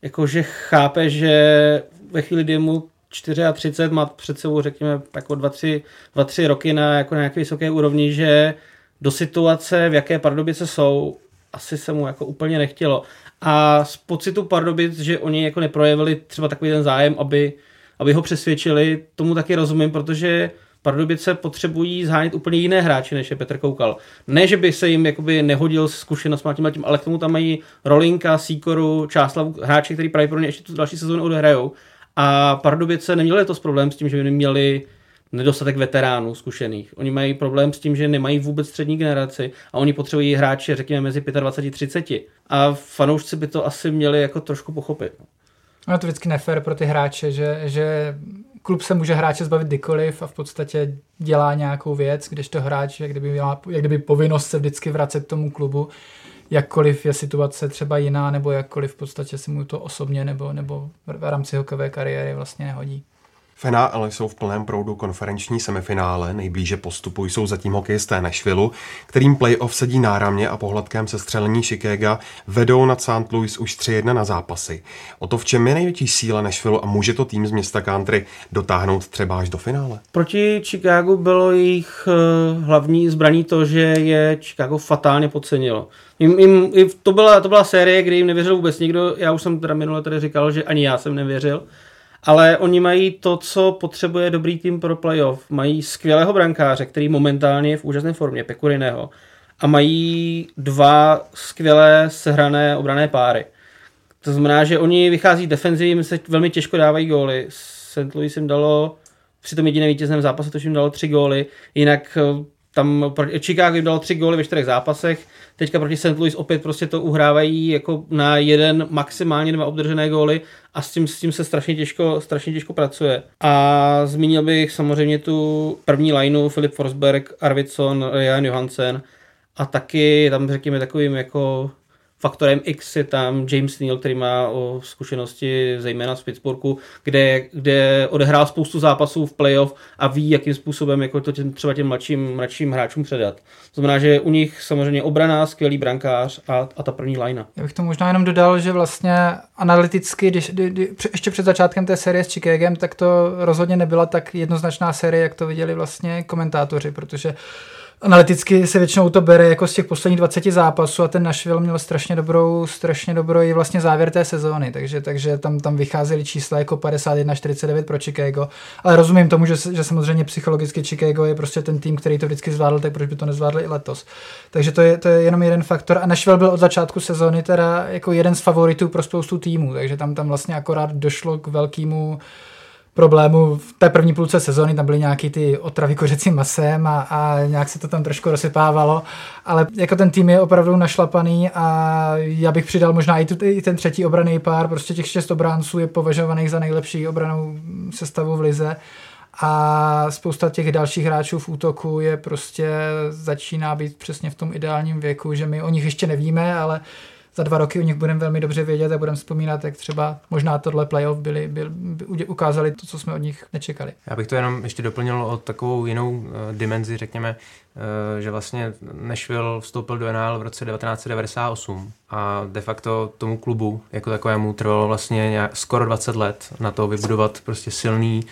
jakože chápe, že ve chvíli, kdy mu 34, má před sebou, řekněme, jako 2-3, 2-3 roky na jako nějaké vysoké úrovni, že do situace, v jaké Pardubice jsou, asi se mu jako úplně nechtělo. A z pocitu Pardubic, že oni jako neprojevili třeba takový ten zájem, aby, aby ho přesvědčili, tomu taky rozumím, protože Pardubice potřebují zhánět úplně jiné hráče, než je Petr Koukal. Ne, že by se jim jakoby nehodil zkušenost s tím, tím, ale k tomu tam mají Rolinka, Sýkoru, Čáslav, hráči, který pravděpodobně ještě tu další sezónu odehrajou. A Pardubice neměli to problém s tím, že by neměli nedostatek veteránů zkušených. Oni mají problém s tím, že nemají vůbec střední generaci a oni potřebují hráče, řekněme, mezi 25 a 30. A fanoušci by to asi měli jako trošku pochopit. No je to vždycky nefér pro ty hráče, že, že klub se může hráče zbavit kdykoliv a v podstatě dělá nějakou věc, když to hráč, jak kdyby, měla, jak kdyby povinnost se vždycky vracet k tomu klubu, jakkoliv je situace třeba jiná, nebo jakkoliv v podstatě si mu to osobně nebo, nebo v rámci hokejové kariéry vlastně nehodí. V NHL jsou v plném proudu konferenční semifinále, nejblíže postupu jsou zatím hokejisté Nashville, kterým playoff sedí náramně a pohledkem se střelení Chicago vedou nad St. Louis už 3-1 na zápasy. O to, v čem je největší síla Nashville a může to tým z města country dotáhnout třeba až do finále? Proti Chicago bylo jejich eh, hlavní zbraní to, že je Chicago fatálně podcenilo. Jim, jim, to, byla, to byla série, kdy jim nevěřil vůbec nikdo. Já už jsem teda minule tady říkal, že ani já jsem nevěřil ale oni mají to, co potřebuje dobrý tým pro playoff. Mají skvělého brankáře, který momentálně je v úžasné formě, Pekuriného, a mají dva skvělé sehrané obrané páry. To znamená, že oni vychází defenzivně, se velmi těžko dávají góly. St. Louis jim dalo při tom jediném vítězném zápase, to jim dalo tři góly. Jinak tam Chicago jim dalo tři góly ve čtyřech zápasech, teďka proti St. Louis opět prostě to uhrávají jako na jeden, maximálně dva obdržené góly a s tím, s tím se strašně těžko, strašně těžko pracuje. A zmínil bych samozřejmě tu první lineu Filip Forsberg, Arvidsson, Jan Johansen a taky tam řekněme takovým jako faktorem X je tam James Neal, který má o zkušenosti zejména z Pittsburghu, kde, kde odehrál spoustu zápasů v playoff a ví, jakým způsobem jako to těm, třeba těm mladším, mladším hráčům předat. To znamená, že u nich samozřejmě obrana, skvělý brankář a, a ta první lajna. Já bych to možná jenom dodal, že vlastně analyticky, když, kdy, kdy, ještě před začátkem té série s Chicagem, tak to rozhodně nebyla tak jednoznačná série, jak to viděli vlastně komentátoři, protože analyticky se většinou to bere jako z těch posledních 20 zápasů a ten Nashville měl strašně dobrou, strašně dobrou i vlastně závěr té sezóny, takže, takže tam, tam vycházely čísla jako 51-49 pro Chicago, ale rozumím tomu, že, že samozřejmě psychologicky Chicago je prostě ten tým, který to vždycky zvládl, tak proč by to nezvládli i letos. Takže to je, to je jenom jeden faktor a Nashville byl od začátku sezóny teda jako jeden z favoritů pro spoustu týmů, takže tam, tam vlastně akorát došlo k velkému problémů v té první půlce sezóny, tam byly nějaký ty otravy kořecím masem a, a nějak se to tam trošku rozsypávalo, ale jako ten tým je opravdu našlapaný a já bych přidal možná i, tu, i ten třetí obraný pár, prostě těch šest obránců je považovaných za nejlepší obranou sestavu v lize. A spousta těch dalších hráčů v útoku je prostě začíná být přesně v tom ideálním věku, že my o nich ještě nevíme, ale za dva roky o nich budeme velmi dobře vědět a budeme vzpomínat, jak třeba možná tohle playoff byli, byli, by ukázali to, co jsme od nich nečekali. Já bych to jenom ještě doplnil o takovou jinou uh, dimenzi, řekněme, uh, že vlastně Nashville vstoupil do NHL v roce 1998 a de facto tomu klubu jako takovému trvalo vlastně nějak, skoro 20 let na to vybudovat prostě silný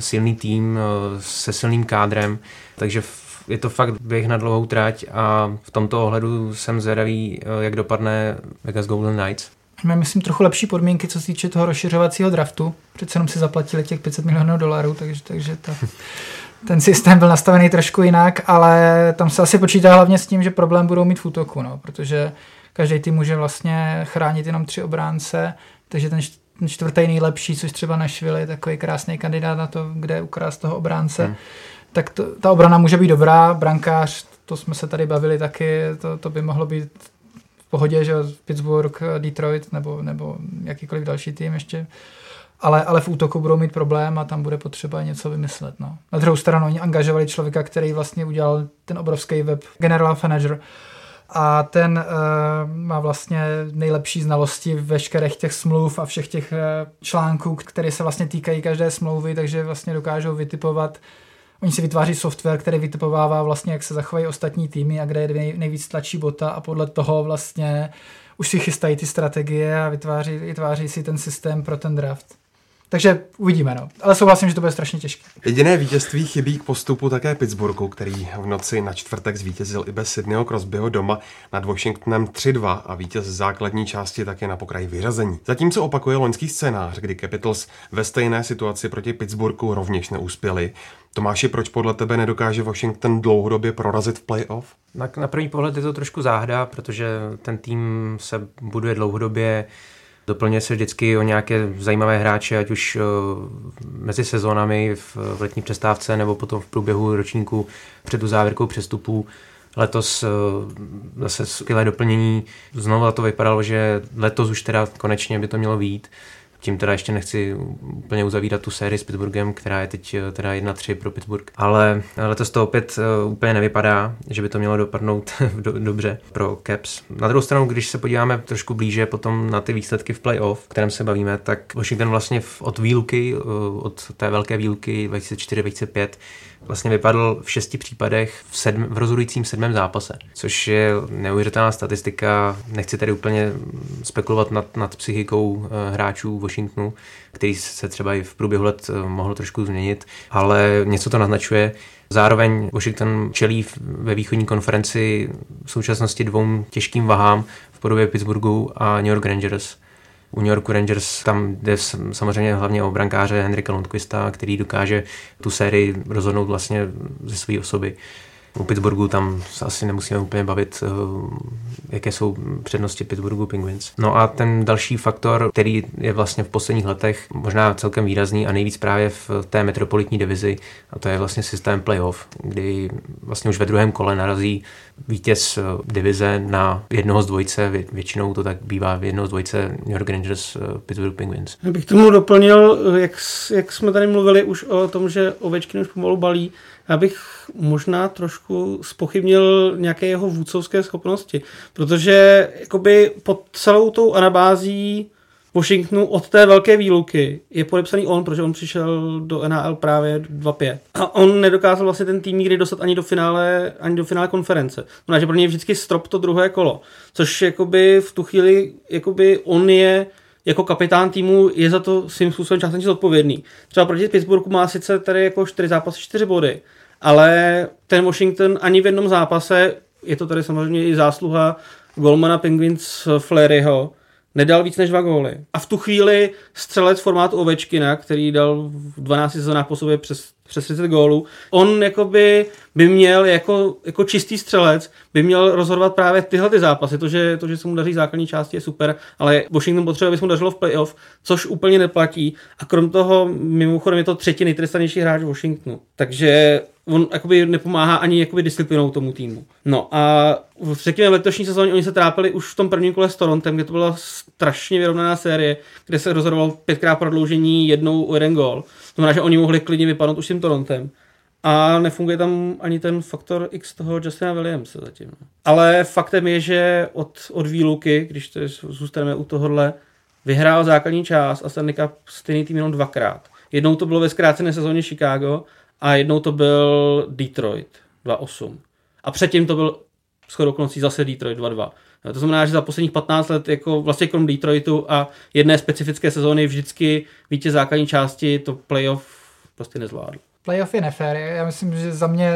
silný tým uh, se silným kádrem, takže v je to fakt běh na dlouhou trať a v tomto ohledu jsem zvědavý, eh, jak dopadne Vegas Golden Knights. Máme, myslím, trochu lepší podmínky, co se týče toho rozšiřovacího draftu. Přece jenom si zaplatili těch 500 milionů dolarů, takže, takže ta, ten systém byl nastavený trošku jinak, ale tam se asi počítá hlavně s tím, že problém budou mít v útoku, no, protože každý tým může vlastně chránit jenom tři obránce, takže ten čtvrtý nejlepší, což třeba Nashville je takový krásný kandidát na to, kde ukrást toho obránce. Hmm tak to, ta obrana může být dobrá, brankář, to jsme se tady bavili taky, to, to by mohlo být v pohodě, že Pittsburgh, Detroit nebo, nebo jakýkoliv další tým ještě. Ale, ale v útoku budou mít problém a tam bude potřeba něco vymyslet. No. Na druhou stranu oni angažovali člověka, který vlastně udělal ten obrovský web General Manager a ten uh, má vlastně nejlepší znalosti veškerých těch smluv a všech těch uh, článků, které se vlastně týkají každé smlouvy, takže vlastně dokážou vytipovat Oni si vytváří software, který vytipovává vlastně, jak se zachovají ostatní týmy a kde je nejvíc tlačí bota a podle toho vlastně už si chystají ty strategie a vytváří, vytváří si ten systém pro ten draft. Takže uvidíme, no. Ale souhlasím, že to bude strašně těžké. Jediné vítězství chybí k postupu také Pittsburghu, který v noci na čtvrtek zvítězil i bez Sydneyho Crosbyho doma nad Washingtonem 3-2 a vítěz základní části také na pokraji vyřazení. Zatímco opakuje loňský scénář, kdy Capitals ve stejné situaci proti Pittsburghu rovněž neuspěli. Tomáši, proč podle tebe nedokáže Washington dlouhodobě prorazit v playoff? Na, na první pohled je to trošku záhda, protože ten tým se buduje dlouhodobě Doplňuje se vždycky o nějaké zajímavé hráče, ať už eh, mezi sezónami v, v letní přestávce nebo potom v průběhu ročníku před tu závěrkou přestupů. Letos eh, zase skvělé doplnění. Znovu to vypadalo, že letos už teda konečně by to mělo být tím teda ještě nechci úplně uzavírat tu sérii s Pittsburghem, která je teď eh, teda 1-3 pro Pittsburgh. Ale letos to opět eh, úplně nevypadá, že by to mělo dopadnout do, dobře pro Caps. Na druhou stranu, když se podíváme trošku blíže potom na ty výsledky v playoff, kterém se bavíme, tak Washington vlastně od výluky, eh, od té velké výluky 2004-2005 vlastně vypadl v šesti případech v, sedm, v rozhodujícím sedmém zápase, což je neuvěřitelná statistika. Nechci tady úplně spekulovat nad, nad psychikou eh, hráčů Washingtonu, který se třeba i v průběhu let eh, mohl trošku změnit, ale něco to naznačuje. Zároveň Washington čelí ve východní konferenci v současnosti dvou těžkým vahám v podobě Pittsburghu a New York Rangers u New Yorku Rangers tam jde samozřejmě hlavně o brankáře Henrika Lundqvista, který dokáže tu sérii rozhodnout vlastně ze své osoby. U Pittsburghu tam se asi nemusíme úplně bavit, eh, jaké jsou přednosti Pittsburghu Penguins. No a ten další faktor, který je vlastně v posledních letech možná celkem výrazný a nejvíc právě v té metropolitní divizi, a to je vlastně systém playoff, kdy vlastně už ve druhém kole narazí vítěz eh, divize na jednoho z dvojce, většinou to tak bývá v jednoho z dvojce New York Rangers, eh, Pittsburgh Penguins. Já bych tomu doplnil, jak, jak jsme tady mluvili už o tom, že Ovečkin už pomalu balí, já bych možná trošku spochybnil nějaké jeho vůdcovské schopnosti, protože jakoby pod celou tou anabází Washingtonu od té velké výluky je podepsaný on, protože on přišel do NHL právě 2-5. A on nedokázal vlastně ten tým nikdy dostat ani do finále, ani do finále konference. Znamená, že pro něj vždycky strop to druhé kolo. Což jakoby v tu chvíli jakoby on je jako kapitán týmu je za to svým způsobem částečně zodpovědný. Třeba proti Pittsburghu má sice tady jako 4 zápasy, 4 body, ale ten Washington ani v jednom zápase, je to tady samozřejmě i zásluha golmana Penguins Fleryho, nedal víc než dva góly. A v tu chvíli střelec formátu Ovečkina, který dal v 12 sezónách po sobě přes, přes 30 gólů, on jakoby by měl jako, jako čistý střelec, by měl rozhodovat právě tyhle ty zápasy. To že, to, že se mu daří základní části, je super, ale Washington potřebuje, aby se mu dařilo v playoff, což úplně neplatí. A krom toho, mimochodem, je to třetí nejtrestanější hráč Washingtonu. Takže on jakoby nepomáhá ani jakoby disciplinou tomu týmu. No a řekněme v letošní sezóně oni se trápili už v tom prvním kole s Torontem, kde to byla strašně vyrovnaná série, kde se rozhodoval pětkrát prodloužení jednou o jeden gol. To znamená, že oni mohli klidně vypadnout už s tím Torontem. A nefunguje tam ani ten faktor X toho Justina Williamse zatím. Ale faktem je, že od, od výluky, když to zůstaneme u tohohle, vyhrál základní část a Stanley Cup stejný tým jenom dvakrát. Jednou to bylo ve zkrácené sezóně Chicago a jednou to byl Detroit 2-8. A předtím to byl skoro okolností zase Detroit 2-2. To znamená, že za posledních 15 let, jako vlastně krom Detroitu a jedné specifické sezóny vždycky vítěz základní části to playoff prostě nezvládl. Playoff je nefér. Já myslím, že za mě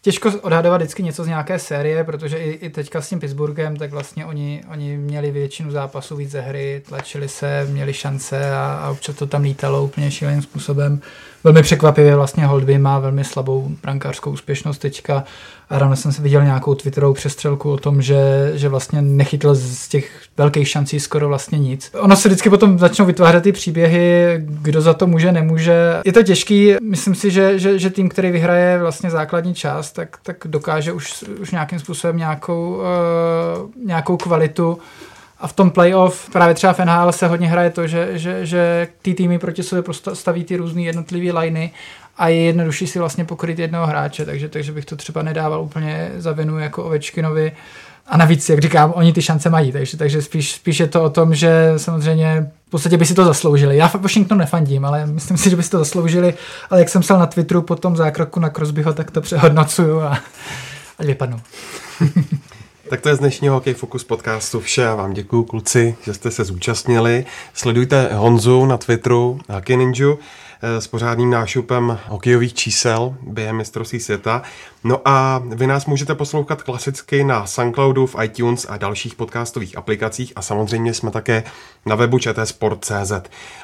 těžko odhadovat vždycky něco z nějaké série, protože i, i teďka s tím Pittsburghem, tak vlastně oni, oni měli většinu zápasů víc ze hry, tlačili se, měli šance a, a občas to tam lítalo úplně šíleným způsobem velmi překvapivě vlastně Holdby má velmi slabou brankářskou úspěšnost teďka. A ráno jsem se viděl nějakou twitterovou přestřelku o tom, že, že vlastně nechytl z těch velkých šancí skoro vlastně nic. Ono se vždycky potom začnou vytvářet ty příběhy, kdo za to může, nemůže. Je to těžký, myslím si, že, že, že tým, který vyhraje vlastně základní část, tak, tak dokáže už, už nějakým způsobem nějakou, uh, nějakou kvalitu a v tom playoff právě třeba v NHL se hodně hraje to, že, že, že ty týmy proti sobě staví ty různé jednotlivé liney a je jednodušší si vlastně pokryt jednoho hráče, takže, takže bych to třeba nedával úplně za vinu jako Ovečkinovi. A navíc, jak říkám, oni ty šance mají, takže, takže spíš, spíš je to o tom, že samozřejmě v podstatě by si to zasloužili. Já Washington nefandím, ale myslím si, že by si to zasloužili, ale jak jsem psal na Twitteru po tom zákroku na Crosbyho, tak to přehodnocuju a ať vypadnu. Tak to je z dnešního Hokej Focus podcastu vše. Já vám děkuji, kluci, že jste se zúčastnili. Sledujte Honzu na Twitteru, Hockey Ninja. Eh, s pořádným nášupem hokejových čísel během mistrovství světa. No a vy nás můžete poslouchat klasicky na Soundcloudu, v iTunes a dalších podcastových aplikacích a samozřejmě jsme také na webu čtsport.cz.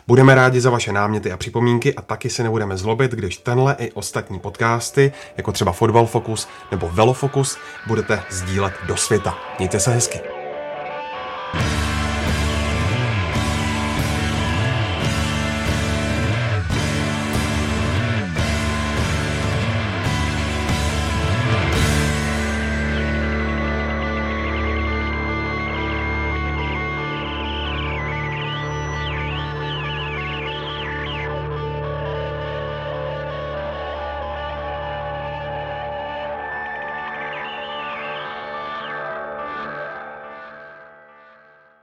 Budeme rádi za vaše náměty a připomínky a taky se nebudeme zlobit, když tenhle i ostatní podcasty, jako třeba Football Focus nebo Velofocus, budete sdílet do světa. Mějte se hezky.